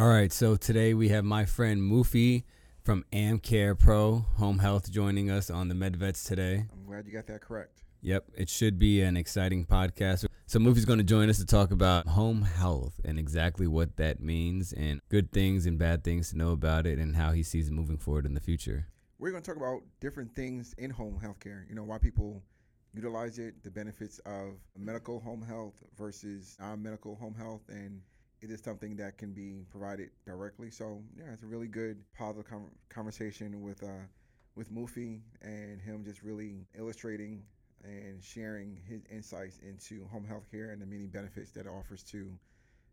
All right, so today we have my friend Muffi from AmCare Pro Home Health joining us on the MedVets today. I'm glad you got that correct. Yep, it should be an exciting podcast. So Muffi's going to join us to talk about home health and exactly what that means and good things and bad things to know about it and how he sees it moving forward in the future. We're going to talk about different things in home healthcare. You know, why people utilize it, the benefits of medical home health versus non-medical home health, and it is something that can be provided directly. So yeah, it's a really good positive com- conversation with uh, with Muffi and him just really illustrating and sharing his insights into home health care and the many benefits that it offers to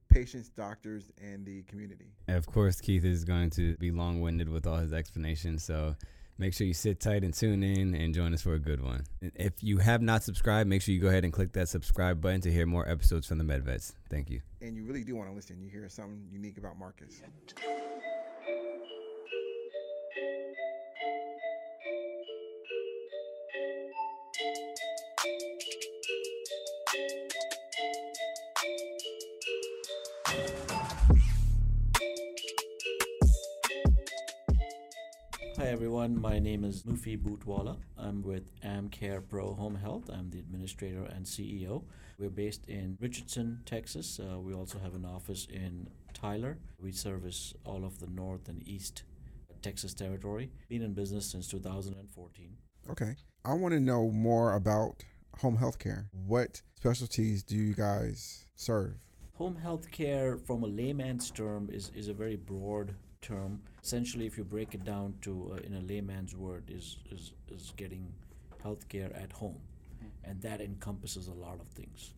patients, doctors, and the community. Of course, Keith is going to be long winded with all his explanations. So make sure you sit tight and tune in and join us for a good one. If you have not subscribed, make sure you go ahead and click that subscribe button to hear more episodes from the MedVets. Thank you. And you really do want to listen. You hear something unique about Marcus. Muffi Bootwala. I'm with AmCare Pro Home Health. I'm the administrator and CEO. We're based in Richardson, Texas. Uh, we also have an office in Tyler. We service all of the north and east Texas territory. Been in business since 2014. Okay. I want to know more about home health care. What specialties do you guys serve? Home health care, from a layman's term, is, is a very broad term. Essentially, if you break it down to uh, in a layman's word, is, is is getting healthcare at home, and that encompasses a lot of things.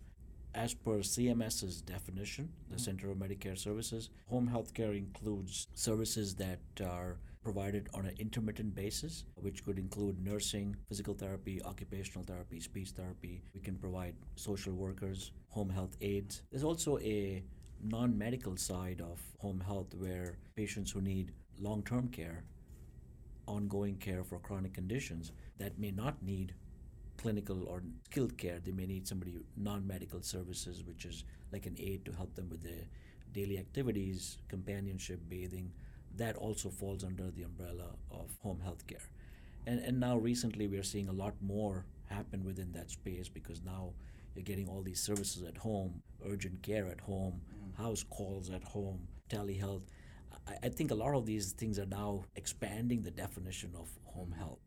As per CMS's definition, the Center of Medicare Services, home healthcare includes services that are provided on an intermittent basis, which could include nursing, physical therapy, occupational therapy, speech therapy. We can provide social workers, home health aides. There's also a non medical side of home health where patients who need long term care, ongoing care for chronic conditions that may not need clinical or skilled care, they may need somebody non medical services, which is like an aid to help them with their daily activities, companionship, bathing. That also falls under the umbrella of home health care. And, and now recently we are seeing a lot more happen within that space because now you're getting all these services at home, urgent care at home, house calls at home, telehealth. I, I think a lot of these things are now expanding the definition of home health.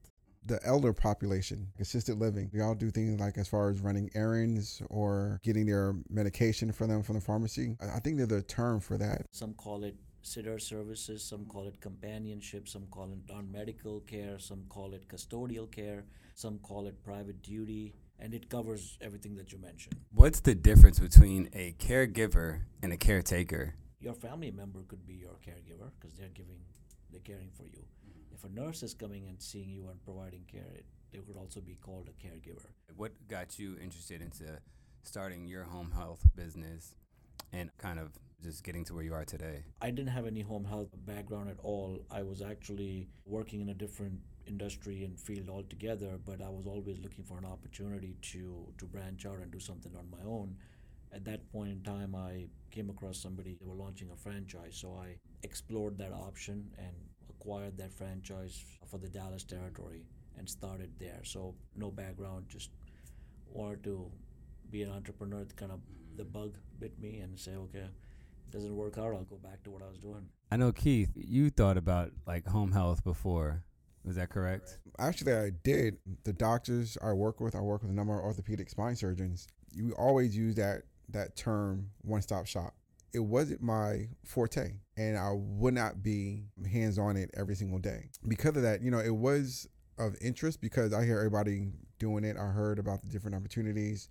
The elder population, assisted living, we all do things like as far as running errands or getting their medication for them from the pharmacy. I think there's a term for that. Some call it sitter services, some call it companionship, some call it non medical care, some call it custodial care, some call it private duty, and it covers everything that you mentioned. What's the difference between a caregiver and a caretaker? Your family member could be your caregiver because they're giving, they're caring for you. Mm-hmm. If a nurse is coming and seeing you and providing care, it, they could also be called a caregiver. What got you interested into starting your home health business and kind of just getting to where you are today? I didn't have any home health background at all. I was actually working in a different industry and field altogether, but I was always looking for an opportunity to to branch out and do something on my own. At that point in time, I came across somebody they were launching a franchise, so I explored that option and acquired that franchise for the Dallas territory and started there. So no background, just wanted to be an entrepreneur. Kind of mm-hmm. the bug bit me and say, okay, doesn't work out, I'll go back to what I was doing. I know Keith, you thought about like home health before. Was that correct? Actually, I did. The doctors I work with, I work with a number of orthopedic spine surgeons. You always use that that term one stop shop. It wasn't my forte, and I would not be hands on it every single day. Because of that, you know, it was of interest because I hear everybody doing it. I heard about the different opportunities,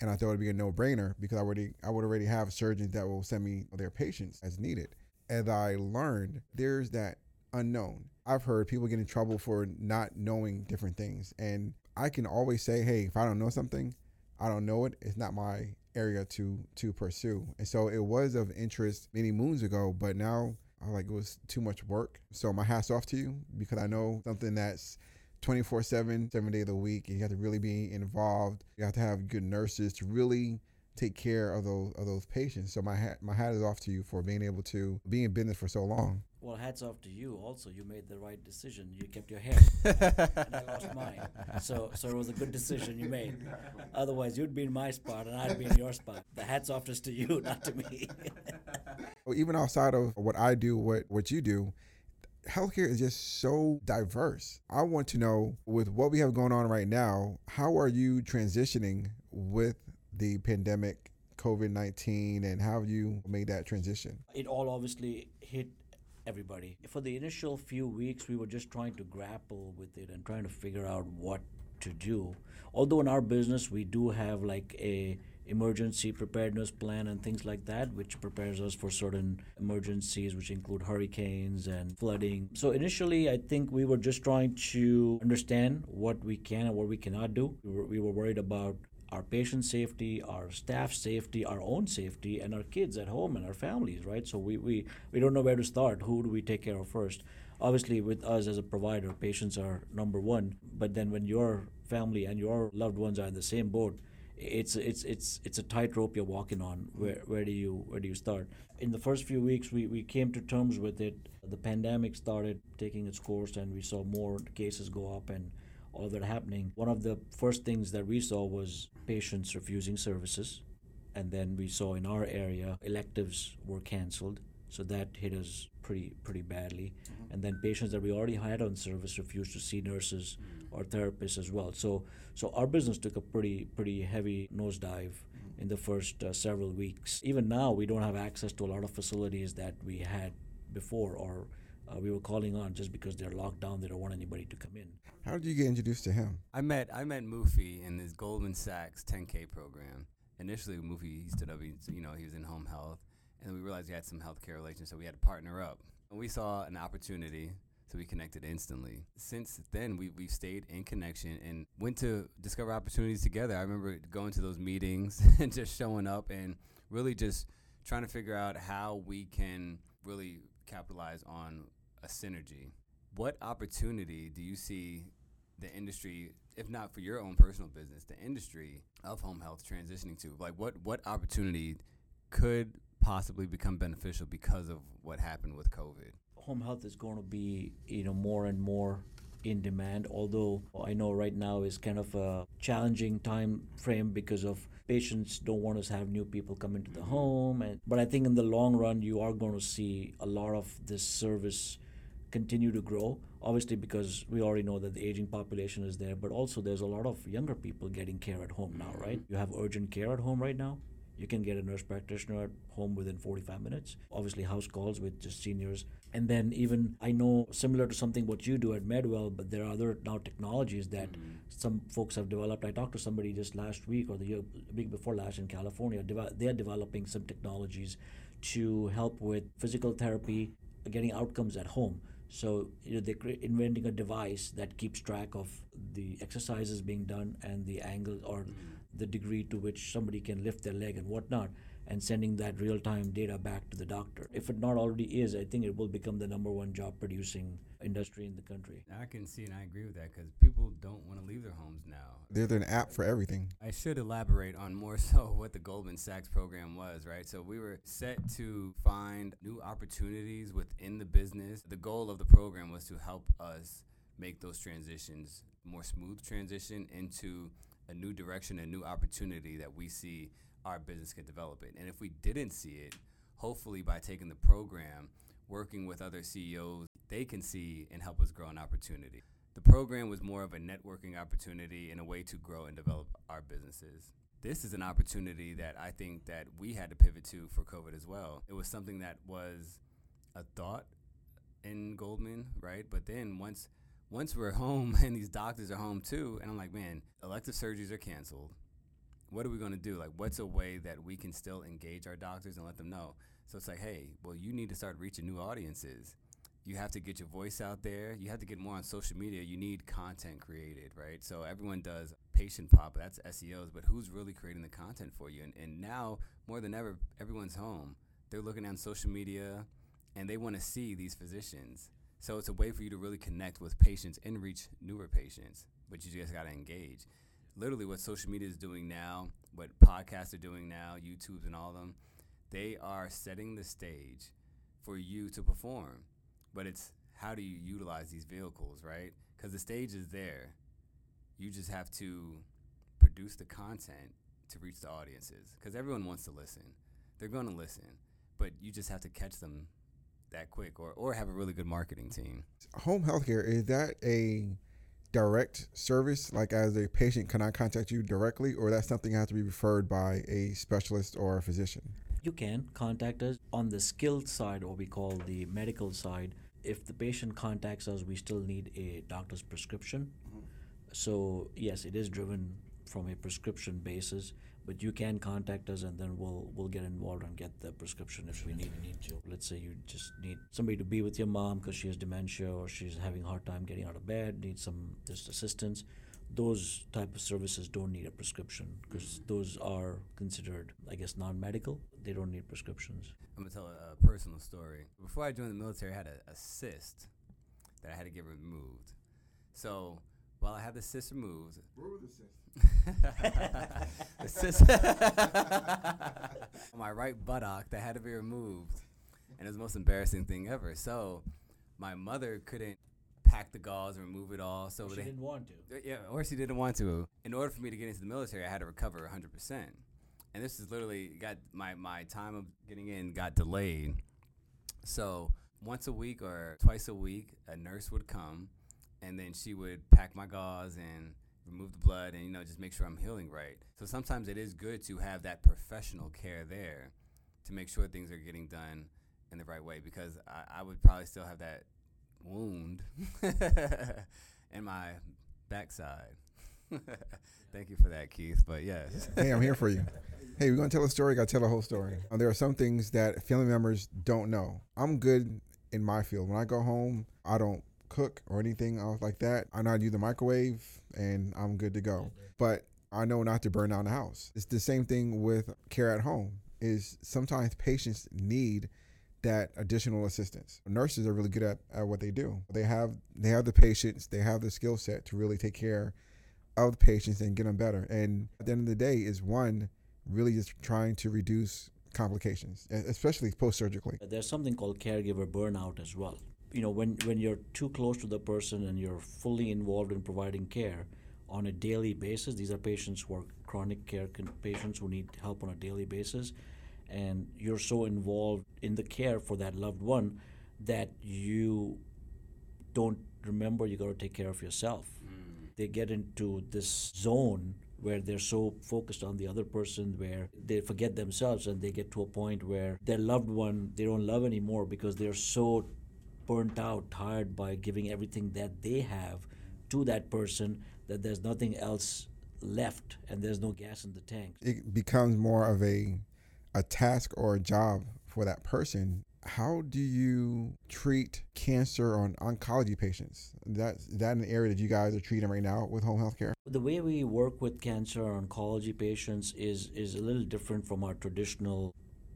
and I thought it'd be a no brainer because I already I would already have surgeons that will send me their patients as needed. As I learned, there's that unknown. I've heard people get in trouble for not knowing different things. And I can always say, hey, if I don't know something, I don't know it. It's not my area to to pursue. And so it was of interest many moons ago, but now I like it was too much work. So my hats off to you because I know something that's 24 7, seven days a week. You have to really be involved. You have to have good nurses to really take care of those of those patients. So my hat my hat is off to you for being able to be in business for so long. Well, hats off to you. Also, you made the right decision. You kept your hair, and I lost mine. So, so it was a good decision you made. Otherwise, you'd be in my spot, and I'd be in your spot. The hats off just to you, not to me. Well, even outside of what I do, what what you do, healthcare is just so diverse. I want to know with what we have going on right now, how are you transitioning with the pandemic, COVID 19, and how have you made that transition? it all obviously hit everybody. For the initial few weeks, we were just trying to grapple with it and trying to figure out what to do. Although in our business, we do have like a emergency preparedness plan and things like that, which prepares us for certain emergencies, which include hurricanes and flooding. So initially, I think we were just trying to understand what we can and what we cannot do. We were, we were worried about our patient safety, our staff safety, our own safety, and our kids at home and our families, right? So we, we, we don't know where to start. Who do we take care of first? Obviously, with us as a provider, patients are number one. But then when your family and your loved ones are in the same boat, it's it's it's it's a tightrope you're walking on. Where where do you where do you start? In the first few weeks, we, we came to terms with it. The pandemic started taking its course, and we saw more cases go up and all that happening. One of the first things that we saw was patients refusing services, and then we saw in our area electives were canceled. So that hit us pretty pretty badly, and then patients that we already had on service refused to see nurses or therapists as well. So so our business took a pretty pretty heavy nosedive in the first uh, several weeks. Even now, we don't have access to a lot of facilities that we had before, or uh, we were calling on just because they're locked down. They don't want anybody to come in. How did you get introduced to him? I met I met Muffi in this Goldman Sachs 10K program. Initially, Muffi he stood up. He, you know, he was in home health, and then we realized we had some healthcare relations, so we had to partner up. And we saw an opportunity, so we connected instantly. Since then, we we've stayed in connection and went to discover opportunities together. I remember going to those meetings and just showing up and really just trying to figure out how we can really capitalize on a synergy. What opportunity do you see the industry, if not for your own personal business, the industry of home health transitioning to? Like, what what opportunity could possibly become beneficial because of what happened with COVID? home health is going to be you know more and more in demand although i know right now is kind of a challenging time frame because of patients don't want us to have new people come into the mm-hmm. home and but i think in the long run you are going to see a lot of this service continue to grow obviously because we already know that the aging population is there but also there's a lot of younger people getting care at home now right? You have urgent care at home right now. You can get a nurse practitioner at home within 45 minutes. Obviously house calls with just seniors. And then even i know similar to something what you do at medwell but there are other now technologies that mm-hmm. some folks have developed. I talked to somebody just last week or the year, week before last in california. Deve- they're developing some technologies to help with physical therapy getting outcomes at home so you know, they're inventing a device that keeps track of the exercises being done and the angle or mm. the degree to which somebody can lift their leg and whatnot, and sending that real-time data back to the doctor. If it not already is, I think it will become the number one job-producing industry in the country. I can see and I agree with that because people don't want to leave their homes now. There's an app for everything. I should elaborate on more so what the Goldman Sachs program was, right? So we were set to find new opportunities within the business. The goal of the program was to help us make those transitions more smooth transition into a new direction, a new opportunity that we see our business can develop in. And if we didn't see it, hopefully by taking the program, working with other CEOs, they can see and help us grow an opportunity. The program was more of a networking opportunity and a way to grow and develop our businesses. This is an opportunity that I think that we had to pivot to for COVID as well. It was something that was a thought in Goldman, right? But then once once we're home and these doctors are home too, and I'm like, man, elective surgeries are canceled. What are we going to do? Like, what's a way that we can still engage our doctors and let them know? So it's like, hey, well, you need to start reaching new audiences. You have to get your voice out there. You have to get more on social media. You need content created, right? So everyone does PatientPop, that's SEOs, but who's really creating the content for you? And, and now, more than ever, everyone's home. They're looking on social media and they want to see these physicians. So it's a way for you to really connect with patients and reach newer patients, but you just got to engage. literally what social media is doing now, what podcasts are doing now, YouTube's and all of them, they are setting the stage for you to perform. But it's how do you utilize these vehicles, right? Because the stage is there. You just have to produce the content to reach the audiences. Because everyone wants to listen. They're going to listen. But you just have to catch them that quick or, or have a really good marketing team. Home healthcare, is that a direct service? Like as a patient, can I contact you directly or that's something that has to be referred by a specialist or a physician? You can contact us on the skilled side, or we call the medical side. If the patient contacts us, we still need a doctor's prescription. Mm-hmm. So, yes, it is driven from a prescription basis, but you can contact us and then we'll we'll get involved and get the prescription if we need need to. Let's say you just need somebody to be with your mom because she has dementia or she's having a hard time getting out of bed, need some just assistance. Those type of services don't need a prescription because those are considered, I guess, non-medical. They don't need prescriptions. I'm gonna tell a, a personal story. Before I joined the military, I had a, a cyst that I had to get removed. So while I had the cyst removed, the cyst on my right buttock that had to be removed, and it was the most embarrassing thing ever. So my mother couldn't pack the gauze and remove it all. So She they, didn't want to. uh, Yeah, or she didn't want to. In order for me to get into the military, I had to recover 100%. And this is literally got my, my time of getting in got delayed. So once a week or twice a week, a nurse would come and then she would pack my gauze and remove the blood and, you know, just make sure I'm healing right. So sometimes it is good to have that professional care there to make sure things are getting done in the right way because I, I would probably still have that wound in my backside. Thank you for that, Keith. But yes, hey, I'm here for you. Hey, we're gonna tell a story. Gotta tell a whole story. Uh, there are some things that family members don't know. I'm good in my field. When I go home, I don't cook or anything else like that. I know how to use the microwave, and I'm good to go. But I know not to burn down the house. It's the same thing with care at home. Is sometimes patients need that additional assistance. Nurses are really good at, at what they do. They have they have the patients, they have the skill set to really take care of the patients and get them better. And at the end of the day, is one really just trying to reduce complications, especially post surgically. There's something called caregiver burnout as well. You know, when, when you're too close to the person and you're fully involved in providing care on a daily basis, these are patients who are chronic care con- patients who need help on a daily basis, and you're so involved in the care for that loved one that you don't remember you got to take care of yourself. Mm. They get into this zone where they're so focused on the other person where they forget themselves and they get to a point where their loved one they don't love anymore because they're so burnt out, tired by giving everything that they have to that person that there's nothing else left and there's no gas in the tank. It becomes more of a a task or a job for that person. How do you treat cancer on oncology patients? That is that an area that you guys are treating right now with home health care? The way we work with cancer oncology patients is is a little different from our traditional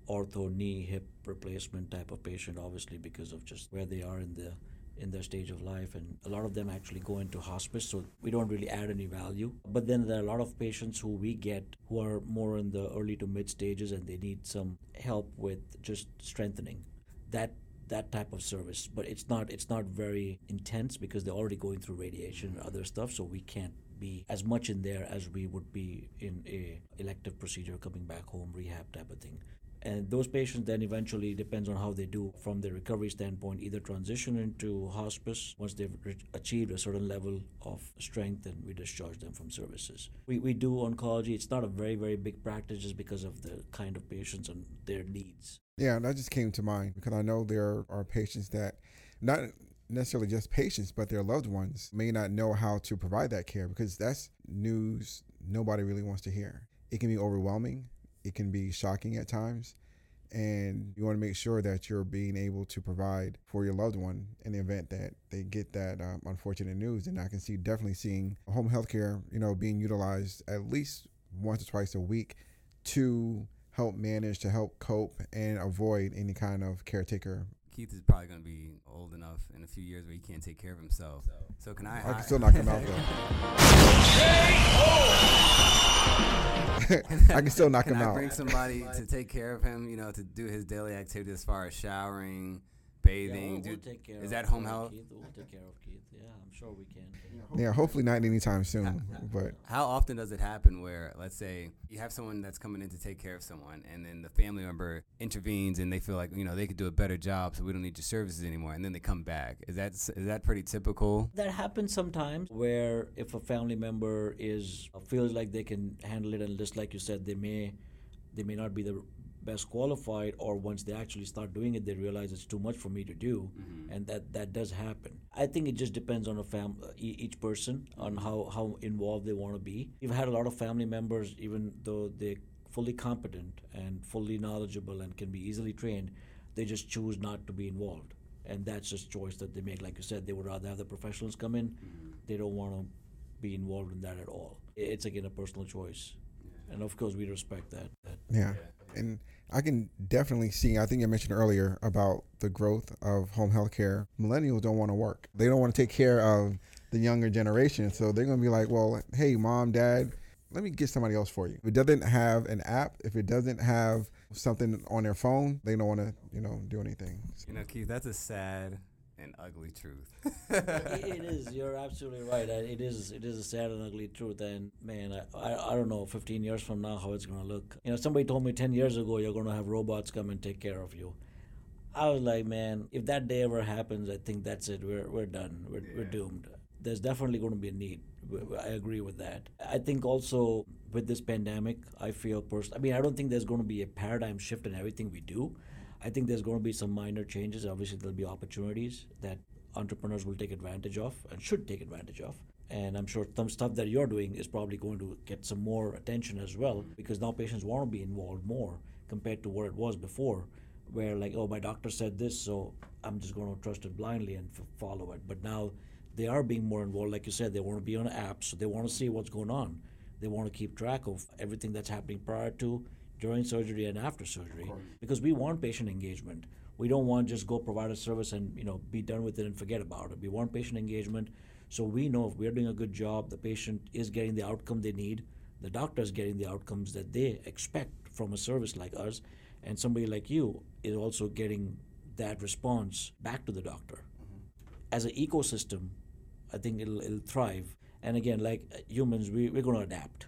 ortho knee hip replacement type of patient obviously because of just where they are in the in their stage of life and a lot of them actually go into hospice so we don't really add any value. But then there are a lot of patients who we get who are more in the early to mid stages and they need some help with just strengthening that that type of service. But it's not it's not very intense because they're already going through radiation and other stuff so we can't be as much in there as we would be in a elective procedure coming back home rehab type of thing and those patients then eventually depends on how they do from the recovery standpoint either transition into hospice once they've achieved a certain level of strength and we discharge them from services. We, we do oncology. It's not a very very big practice just because of the kind of patients and their needs. Yeah, that just came to mind because I know there are patients that not necessarily just patients, but their loved ones may not know how to provide that care because that's news nobody really wants to hear. It can be overwhelming, it can be shocking at times, and you want to make sure that you're being able to provide for your loved one in the event that they get that um, unfortunate news. And I can see definitely seeing home health care, you know, being utilized at least once or twice a week to help manage, to help cope, and avoid any kind of caretaker Keith is probably going to be old enough in a few years where he can't take care of himself. So can I? I can still knock him out though. I can still knock Can him I out. bring somebody to take care of him? You know, to do his daily activities as far as showering, Yeah, we'll, do- we'll take care is that home uh, health? Keith. We'll take care of Keith. Yeah, I'm sure we can. Yeah, hopefully not anytime soon. But How often does it happen where, let's say, you have someone that's coming in to take care of someone, and then the family member intervenes and they feel like you know they could do a better job, so we don't need your services anymore, and then they come back. Is that is that pretty typical? That happens sometimes where if a family member is feels like they can handle it, and just like you said, they may they may not be the best qualified, or once they actually start doing it, they realize it's too much for me to do, mm-hmm. and that that does happen. I think it just depends on a fam e- each person on how how involved they want to be. We've had a lot of family members, even though they're fully competent and fully knowledgeable and can be easily trained, they just choose not to be involved and that's just choice that they make. Like you said, they would rather have the professionals come in. Mm-hmm. They don't want to be involved in that at all. It's again a personal choice, and of course we respect that. that yeah, and I can definitely see. I think you mentioned earlier about the growth of home health care. Millennials don't want to work. They don't want to take care of the younger generation. So they're going to be like, well, hey, mom, dad, let me get somebody else for you. If it doesn't have an app, if it doesn't have something on their phone, they don't want to, you know, do anything. You know, Keith, that's a sad and ugly truth. it is. You're absolutely right. Uh, It is. It is a sad and ugly truth. And man, I, I, I don't know. 15 years from now, how it's gonna look. You know, somebody told me 10 years ago you're gonna have robots come and take care of you. I was like, man, if that day ever happens, I think that's it. We're we're done. We're we're doomed. There's definitely going to be a need. I agree with that. I think also with this pandemic, I feel personally. I mean, I don't think there's going to be a paradigm shift in everything we do. I think there's going to be some minor changes. Obviously, there'll be opportunities that entrepreneurs will take advantage of and should take advantage of. And I'm sure some stuff that you're doing is probably going to get some more attention as well because now patients want to be involved more compared to what it was before, where like, oh, my doctor said this, so I'm just going to trust it blindly and f- follow it. But now they are being more involved. Like you said, they want to be on apps, so they want to see what's going on. They want to keep track of everything that's happening prior to, during surgery, and after surgery because we want patient engagement. We don't want just go provide a service and you know be done with it and forget about it. We want patient engagement, so we know if we're doing a good job, the patient is getting the outcome they need, the doctor is getting the outcomes that they expect from a service like us, and somebody like you is also getting that response back to the doctor. As an ecosystem, I think it'll, it'll thrive. And again, like uh, humans, we, we're going to adapt.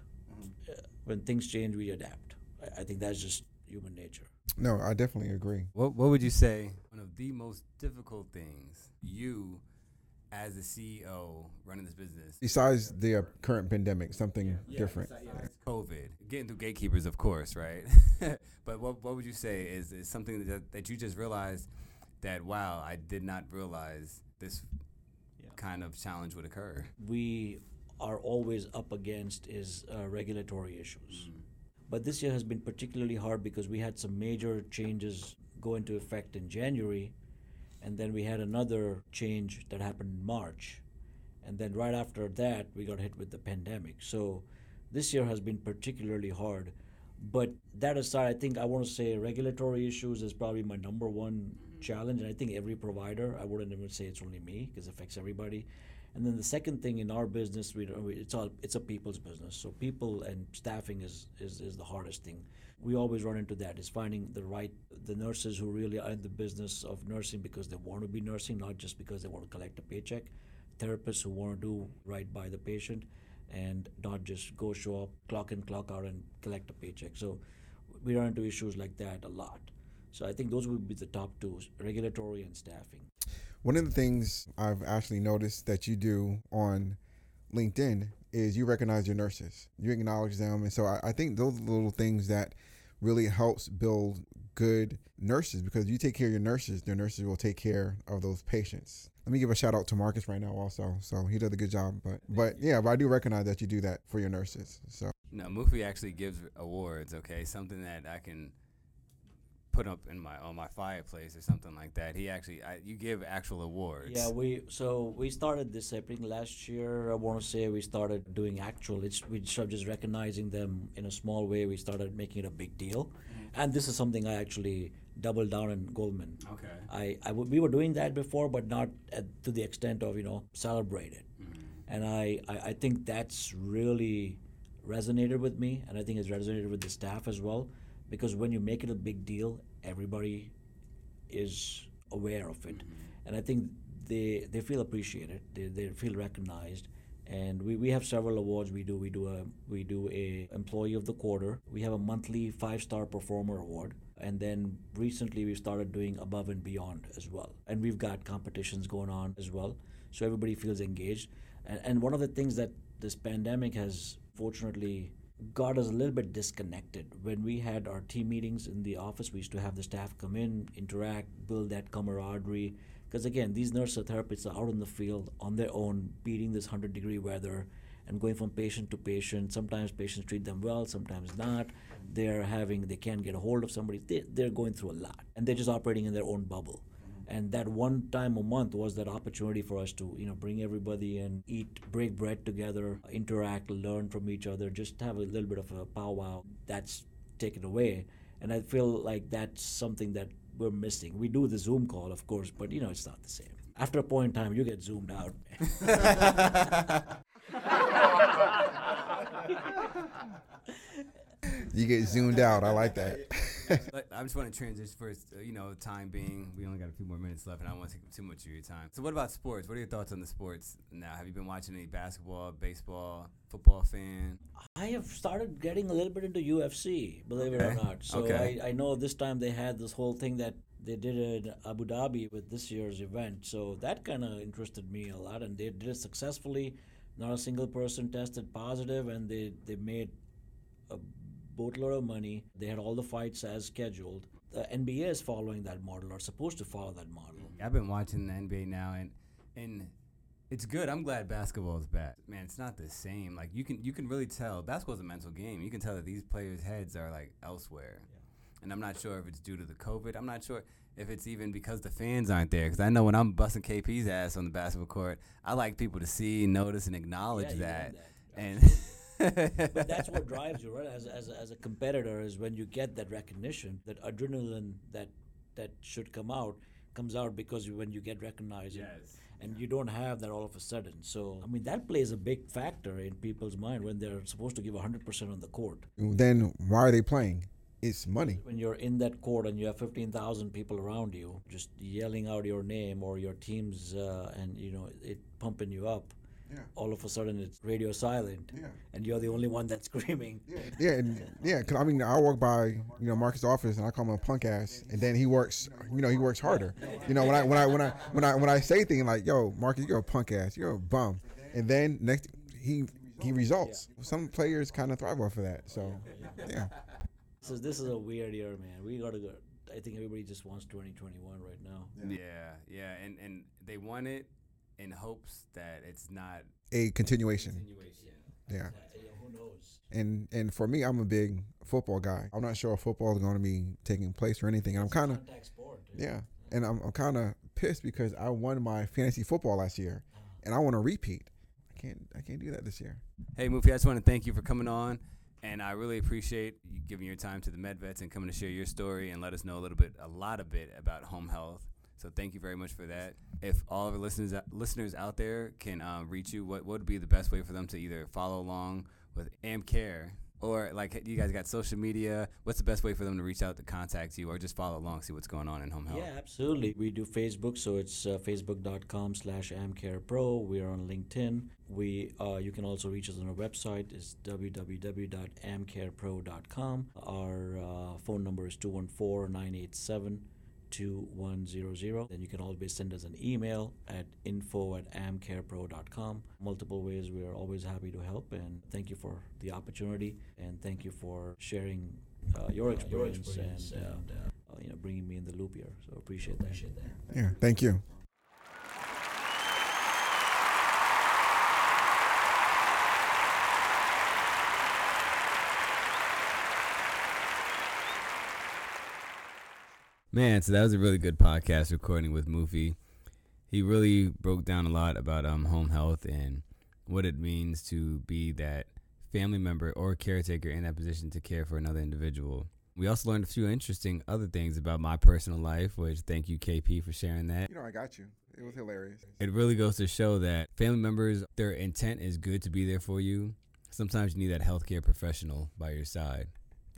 Uh, when things change, we adapt. I, I think that's just human nature. No, I definitely agree. What What would you say one of the most difficult things you, as a CEO running this business, Besides the uh, current pandemic, something different. Yeah. COVID, getting through gatekeepers, of course, right? but what what would you say is, is something that that you just realized that wow, I did not realize this kind of challenge would occur. we are always up against is uh, regulatory issues. But this year has been particularly hard because we had some major changes go into effect in January, and then we had another change that happened in March. And then right after that, we got hit with the pandemic. So this year has been particularly hard. But that aside, I think I want to say regulatory issues is probably my number one mm-hmm. challenge. And I think every provider, I wouldn't even say it's only me because it affects everybody. And then the second thing in our business, we we- it's all it's a people's business. So people and staffing is, is is the hardest thing. We always run into that is finding the right the nurses who really are in the business of nursing because they want to be nursing, not just because they want to collect a paycheck. Therapists who want to do right by the patient and not just go show up, clock in, clock out, and collect a paycheck. So we run into issues like that a lot. So I think those would be the top two: regulatory and staffing. One of the things I've actually noticed that you do on LinkedIn is you recognize your nurses, you acknowledge them, and so I, I think those little things that really helps build good nurses because you take care of your nurses, their nurses will take care of those patients. Let me give a shout out to Marcus right now also. So he does a good job, but but yeah, but I do recognize that you do that for your nurses. So No, Muffi actually gives awards. Okay, something that I can put up in my on my fireplace or something like that. He actually, I, you give actual awards. Yeah, we so we started this I think last year. I want to say we started doing actual. It's we started just recognizing them in a small way. We started making it a big deal, mm-hmm. And this is something I actually doubled down in Goldman. Okay. I, I w- we were doing that before, but not at, to the extent of you know celebrate it. Mm-hmm. And I, I, I think that's really resonated with me, and I think it's resonated with the staff as well, because when you make it a big deal, everybody is aware of it, mm-hmm. and I think they they feel appreciated, they, they feel recognized, and we, we have several awards. We do we do a we do a employee of the quarter. We have a monthly five star performer award. And then recently we started doing above and beyond as well. And we've got competitions going on as well. So everybody feels engaged. And, and one of the things that this pandemic has fortunately got us a little bit disconnected when we had our team meetings in the office we used to have the staff come in interact build that camaraderie because again, these nurse therapists are out in the field on their own, beating this 100 degree weather and going from patient to patient. Sometimes patients treat them well, sometimes not. They're having, they can't get a hold of somebody. They, they're going through a lot and they're just operating in their own bubble. And that one time a month was that opportunity for us to, you know, bring everybody in, eat, break bread together, interact, learn from each other, just have a little bit of a powwow. That's taken away. And I feel like that's something that we're missing. We do the Zoom call, of course, but you know it's not the same. After a point in time, you get zoomed out. You get zoomed out. I like that. But I just want to transition first. Uh, you know, time being, we only got a few more minutes left, and I don't want to take too much of your time. So, what about sports? What are your thoughts on the sports now? Have you been watching any basketball, baseball, football fan? I have started getting a little bit into UFC, believe it or not. So Okay. I, I know this time they had this whole thing that they did in Abu Dhabi with this year's event. So that kind of interested me a lot, and they did it successfully. Not a single person tested positive, and they, they made a boatload of money. They had all the fights as scheduled. The NBA is following that model, or supposed to follow that model. I've been watching the NBA now, and and it's good. I'm glad basketball is back. Man, it's not the same. Like you can you can really tell basketball's a mental game. You can tell that these players' heads are like elsewhere. And I'm not sure if it's due to the COVID. I'm not sure if it's even because the fans aren't there. Because I know when I'm busting KP's ass on the basketball court, I like people to see, notice, and acknowledge Yeah, that. that. And but that's what drives you, right? As, as, as a competitor, is when you get that recognition, that adrenaline that that should come out comes out because when you get recognized, and- Yes. and you don't have that all of a sudden. So I mean, that plays a big factor in people's mind when they're supposed to give 100% on the court. then why are they playing? It's money. When you're in that court and you have 15,000 people around you, just yelling out your name or your team's, uh, and you know it pumping you up. Yeah. All of a sudden, it's radio silent, Yeah. and you're the only one that's screaming. Yeah, and yeah, 'cause I mean, I walk by, you know, Marcus' office, and I call him a punk ass, and then he works, you know, he works harder. You know, when I when I when I when I when I say things like, "Yo, Marcus, you're a punk ass, you're a bum," and then next he he results. Some players kind of thrive off of that. So, yeah, So this is a weird year, man. We gotta go. I think everybody just wants 2021 right now. yeah, yeah, and and they want it in hopes that it's not a continuation. continuation. Yeah, and and for me, I'm a big football guy. I'm not sure if football is going to be taking place or anything. And I'm kind of Yeah, and I'm, I'm kind of pissed because I won my fantasy football last year, uh-huh. and I want to repeat. I can't I can't do that this year. Hey, Muffi, I just want to thank you for coming on, and I really appreciate you giving your time to the MedVets and coming to share your story and let us know a little bit, a lot of bit about home health. So thank you very much for that. If all of our listeners listeners out there can um, reach you, what what would be the best way for them to either follow along with AmCare or like you guys got social media? What's the best way for them to reach out to contact you or just follow along, see what's going on in home health? Yeah, absolutely. We do Facebook, so it's uh, facebook.com slash amcarepro. We are on LinkedIn. We uh, You can also reach us on our website. It's www.amcarepro.com. Our uh, phone number is 214-987-2100. Then you can always send us an email at info at amcarepro.com. Multiple ways. We are always happy to help, and thank you for the opportunity, and thank you for sharing uh, your experience, and, uh, uh, you know, bringing me in the loop here. So appreciate that. Appreciate that. Yeah, thank you. Man, so that was a really good podcast recording with Muffi. He really broke down a lot about um, home health and what it means to be that family member or caretaker in that position to care for another individual. We also learned a few interesting other things about my personal life, which thank you, KP, for sharing that. You know, I got you. It was hilarious. It really goes to show that family members, their intent is good to be there for you. Sometimes you need that healthcare professional by your side.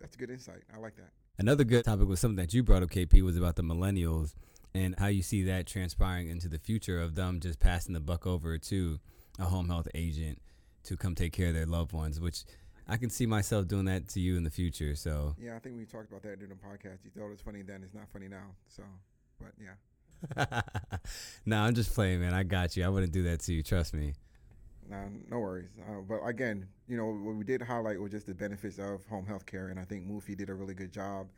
That's a good insight. I like that. Another good topic was something that you brought up, KP, was about the millennials and how you see that transpiring into the future of them just passing the buck over to a home health agent to come take care of their loved ones, which I can see myself doing that to you in the future. So Yeah, I think we talked about that during the podcast. You thought it was funny then, it's not funny now. So, but yeah, no, I'm just playing, man. I got you. I wouldn't do that to you. Trust me. Nah, no worries. Uh, but again, you know, what we did highlight was just the benefits of home health care, and I think Muffi did a really good job.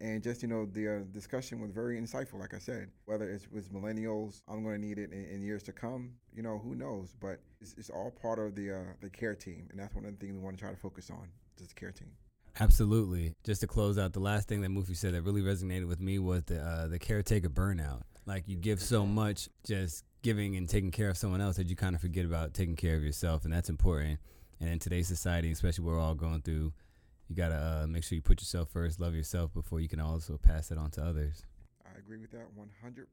And just you know, the uh, discussion was very insightful. Like I said, whether it's with millennials, I'm going to need it in, in years to come. You know, who knows? But it's, it's all part of the uh, the care team, and that's one of the things we want to try to focus on, just the care team. Absolutely. Just to close out, the last thing that Muffi said that really resonated with me was the uh, the caretaker burnout. Like you give so much just giving and taking care of someone else that you kind of forget about taking care of yourself, and that's important. And in today's society, especially we're all going through, you gotta uh, make sure you put yourself first, love yourself before you can also pass it on to others. I agree with that 100%.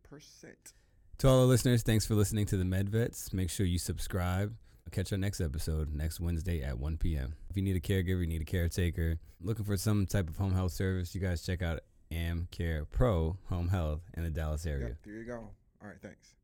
To all the listeners, thanks for listening to the MedVets. Make sure you subscribe. Catch our next episode next Wednesday at 1 p.m. If you need a caregiver, you need a caretaker, looking for some type of home health service, you guys check out AmCare Pro Home Health in the Dallas area. Yep, there you go. All right, thanks.